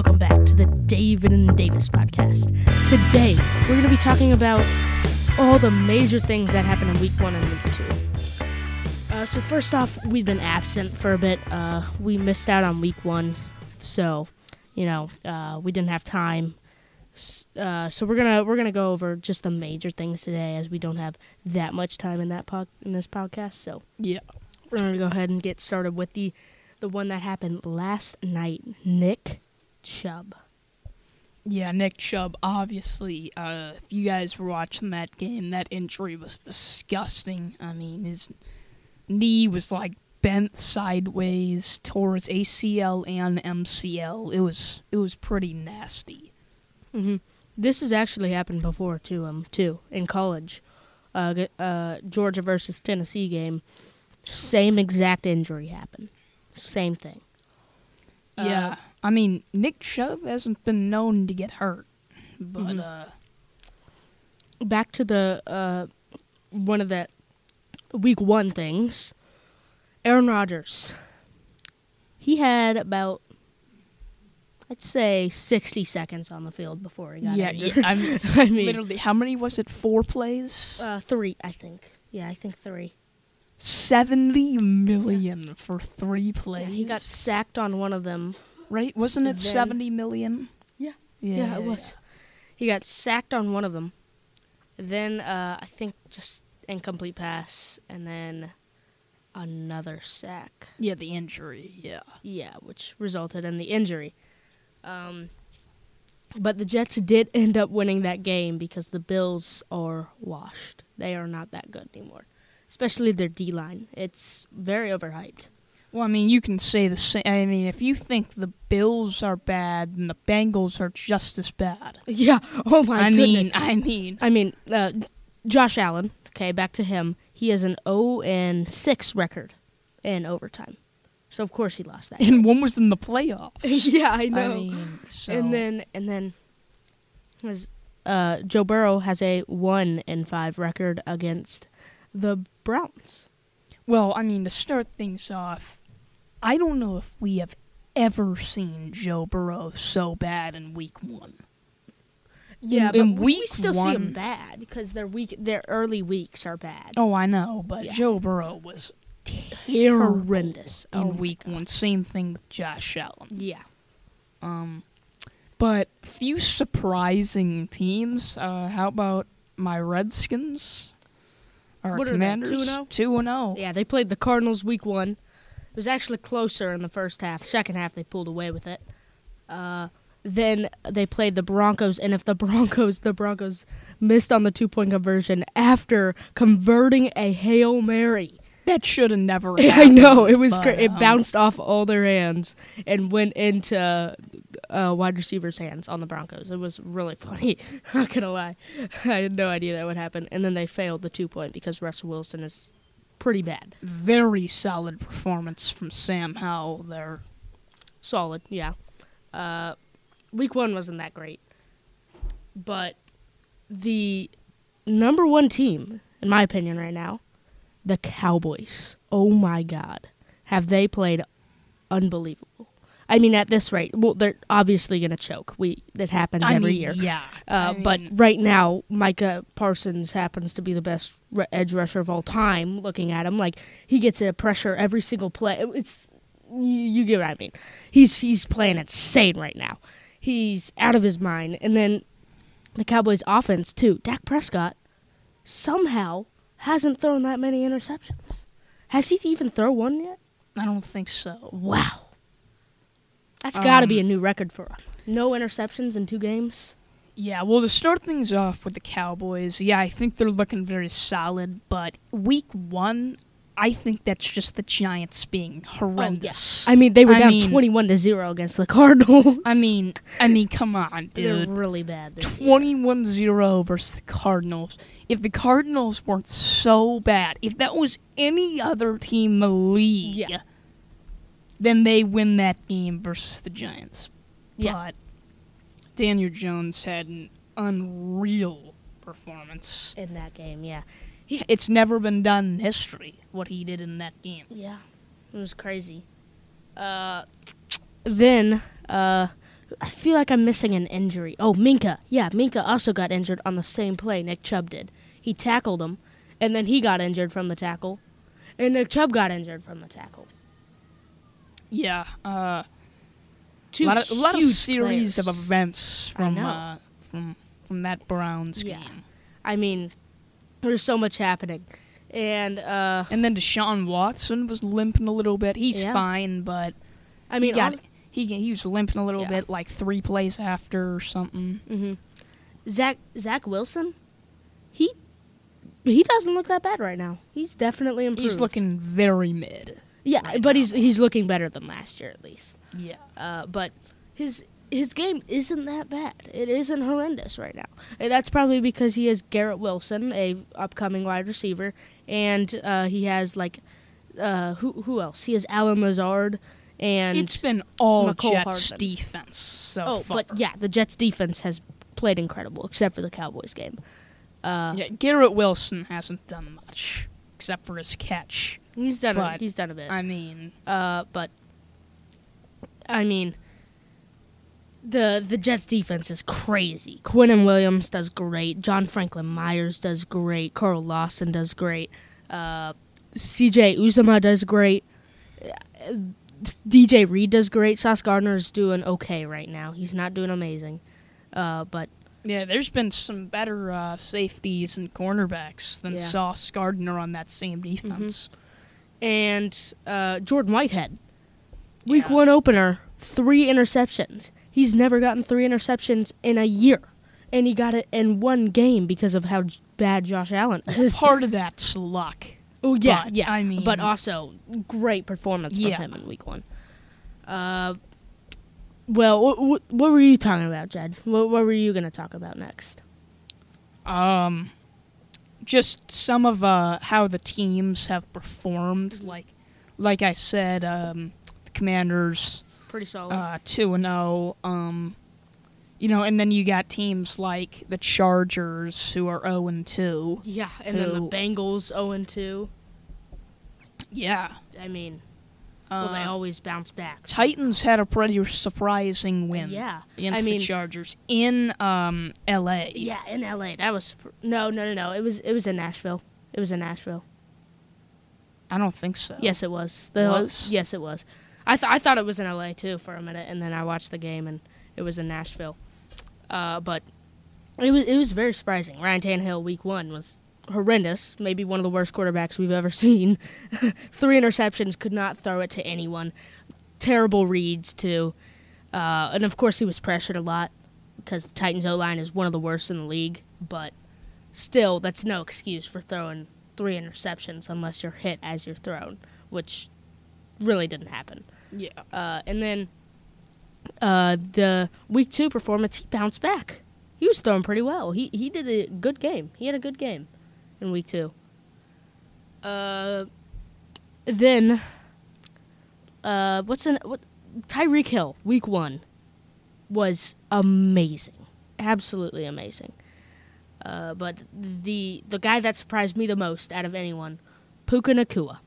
welcome back to the David and Davis podcast. Today, we're going to be talking about all the major things that happened in week one and week two. Uh, so, first off, we've been absent for a bit. Uh, we missed out on week one, so, you know, uh, we didn't have time. Uh, so we're gonna we're gonna go over just the major things today, as we don't have that much time in that pod, in this podcast. So Yeah. we're gonna go ahead and get started with the the one that happened last night. Nick Chubb. Yeah, Nick Chubb, obviously, uh, if you guys were watching that game, that injury was disgusting. I mean, his knee was like bent sideways, tore his ACL and MCL. It was it was pretty nasty. hmm This has actually happened before to him too in college. Uh, uh, Georgia versus Tennessee game, same exact injury happened. Same thing. Uh, yeah. I mean, Nick Chubb hasn't been known to get hurt. But Mhm. uh Back to the uh, one of the week one things. Aaron Rodgers. He had about, I'd say, sixty seconds on the field before he got yeah, injured. yeah, I mean, I mean, literally how many was it? 4 plays? uh, three, I think. Yeah, I think three. 70 million for 3 plays. Yeah, he got sacked on one of them. Right? Wasn't it Then- 70 million? Yeah. Yeah, Yeah, it was. He got sacked on one of them. Then uh, I think just incomplete pass, and then another sack. Yeah, the injury. Yeah. Yeah, which resulted in the injury. Um, but the Jets did end up winning that game because the Bills are washed. They are not that good anymore, especially their D line. It's very overhyped. Well, I mean, you can say the same. I mean, if you think the Bills are bad, then the Bengals are just as bad. Yeah. Oh my I goodness. mean, I mean, I mean, uh, Josh Allen. Okay, back to him. He has an 0 and 6 record in overtime. So of course he lost that. and one was in the playoffs. yeah, I I know. mean, so and then and then was uh, Joe Burrow has a 1 and 5 record against the Browns. well, I mean, to start things off, I don't know if we have ever seen Joe Burrow so bad in Week One. Yeah, in but we, still see him bad because their week their early weeks are bad. Oh, I know, but Yeah. Joe Burrow was terrible Horrendous. in Oh my Week. One. Same thing with Josh Allen. Yeah. Um, but few surprising teams. Uh, how about my Redskins? Our What are they, Commanders 2-0? Two and oh. zero. Yeah, they played the Cardinals week one. It was actually closer in the first half. Second half, they pulled away with it. Uh, then they played the Broncos, and if the Broncos, the Broncos missed on the two point conversion after converting a hail mary. That should have never. Happened, I know it was but, cra- it um, bounced off all their hands and went into uh, wide receivers' hands on the Broncos. It was really funny. I'm not gonna lie, I had no idea that would happen. And then they failed the two point because Russell Wilson is pretty bad. Very solid performance from Sam Howell there. solid, yeah. Uh, week one wasn't that great, but the number one team, in my opinion, right now, the Cowboys. Oh my God, have they played unbelievable? I mean, at this rate, well, they're obviously gonna choke. We that happens I every mean, year. Yeah. Uh, but mean, right now, Micah Parsons happens to be the best edge rusher of all time. Looking at him, like he gets a pressure every single play. It's you, you get what I mean. He's he's playing insane right now. He's out of his mind. And then the Cowboys' offense too. Dak Prescott somehow hasn't thrown that many interceptions. Has he even thrown one yet? I don't think so. Wow, that's got to be a Um, new record for him. No interceptions in two games. Yeah, well, to start things off with the Cowboys, yeah, I think they're looking very solid, but week one, I think that's just the Giants being oh, horrendous. I mean, they were I down mean- twenty-one to zero against the Cardinals. I mean, I mean, come on, dude. they're really bad. This 21-0 versus the Cardinals. If the Cardinals weren't so bad, if that was any other team in the league, Yeah. then they win that game versus the Giants. Yeah. But Daniel Jones had an unreal performance. in that game. Yeah, It's never been done in history what he did in that game. yeah, it was crazy. Uh, then uh, I feel like I'm missing an injury. Oh, Minkah. Yeah, Minkah also got injured on the same play Nick Chubb did. He tackled him, and then he got injured from the tackle, and Nick Chubb got injured from the tackle. Yeah. Uh, Two a lot of, a lot of series of events from uh, from from that Browns Yeah. game. I mean, there's so much happening, and uh, And then Deshaun Watson was limping a little bit. He's Yeah. fine, but I mean, he got hon- he he was limping a little Yeah. bit, like three plays after or something. Mhm. Zach Zach Wilson, he he doesn't look that bad right now. He's definitely improved. He's looking very mid. Yeah, right but now. he's he's looking better than last year at least. Yeah. Uh, but his his game isn't that bad. It isn't horrendous right now. And that's probably because he has Garrett Wilson, a upcoming wide receiver, and uh, he has like uh, who who else? He has Allen Lazard and it's been all Mecole Jets Hardman. defense so oh, far. but yeah, the Jets defense has played incredible except for the Cowboys game. Uh, Yeah, Garrett Wilson hasn't done much except for his catch. He's done a, he's done a bit. I mean, Uh, but I mean, the the Jets defense is crazy. Quinnen Williams does great. John Franklin Myers does great. Carl Lawson does great. Uh, C.J. Uzomah does great. Uh, DJ Reed does great. Sauce Gardner is doing okay right now. He's not doing amazing, uh, but yeah, there's been some better uh, safeties and cornerbacks than Yeah. Sauce Gardner on that same defense. And uh, Jordan Whitehead. Week Yeah. one opener, three interceptions. He's never gotten three interceptions in a year, and he got it in one game because of how j- bad Josh Allen is. Part of that's luck. oh yeah, but, yeah. I mean- but also great performance from Yeah. him in week one. Uh, well, what, were you talking about, Jed? What, what were you going to talk about next? Um, just some of uh, how the teams have performed. Like, like I said, um, the Commanders Pretty solid. uh, two and zero. Um, you know, and then you got teams like the Chargers who are zero and two. yeah, and then the Bengals zero and two. Yeah. I mean, Uh, well, they always bounce back. Titans had a pretty surprising win. Yeah, Against I mean, the Chargers in um, L.A. Yeah, in LA. That was no, no, no, no. It was it was in Nashville. It was in Nashville. I don't think so. Yes, it was. The Was? yes, it was. I th- I thought it was in LA too for a minute, and then I watched the game and it was in Nashville. Uh, but it was it was very surprising. Ryan Tannehill week one was horrendous. Maybe one of the worst quarterbacks we've ever seen. Three interceptions, could not throw it to anyone. Terrible reads too, uh, and of course he was pressured a lot because the Titans O line is one of the worst in the league. But still, that's no excuse for throwing three interceptions unless you're hit as you're thrown, which really didn't happen. Yeah. Uh, and then uh, the week two performance, he bounced back. He was throwing pretty well. He he did a good game. He had a good game in week two. Uh, then uh, what's in what? Tyreek Hill week one was amazing, absolutely amazing. Uh, but the the guy that surprised me the most out of anyone, Puka Nacua.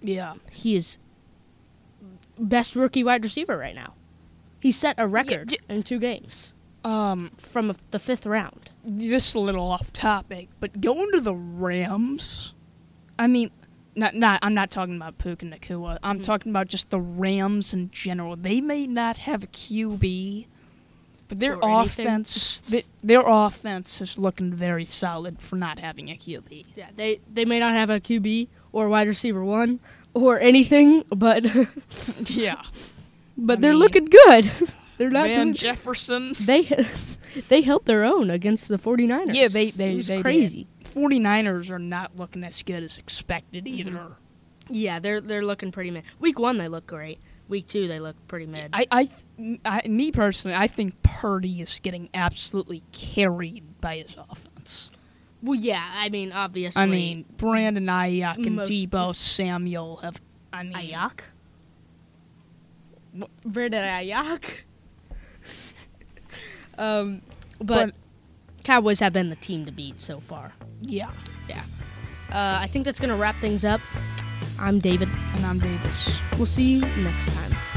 Yeah. He is best rookie wide receiver right now. He set a record j- in two games Um, from the fifth round. this is a little off topic, but going to the Rams, I mean, not not I'm not talking about Puka Nacua. I'm Mhm. talking about just the Rams in general. They may not have a QB, but their offense, th- their offense is looking very solid for not having a QB. Yeah, they they may not have a QB or wide receiver one or anything, but yeah, but I they're mean, looking good. they're not Van Jefferson. they they held their own against the 49ers. Yeah, they- they- they did. crazy. 49ers are not looking as good as expected Mm-hmm. either. Yeah, they're they're looking pretty. Week 1 they look great. Week 2 they look pretty mid. I, I, I, me personally, I think Purdy is getting absolutely carried by his offense. well, yeah, I mean obviously I mean, Brandon Aiyuk and Deebo Samuel have. I mean, Ayak? Brandon Ayak? um, but, But- Cowboys have been the team to beat so far. Yeah. Yeah. Uh, I think that's going to wrap things up. I'm David. And I'm Davis. We'll see you next time.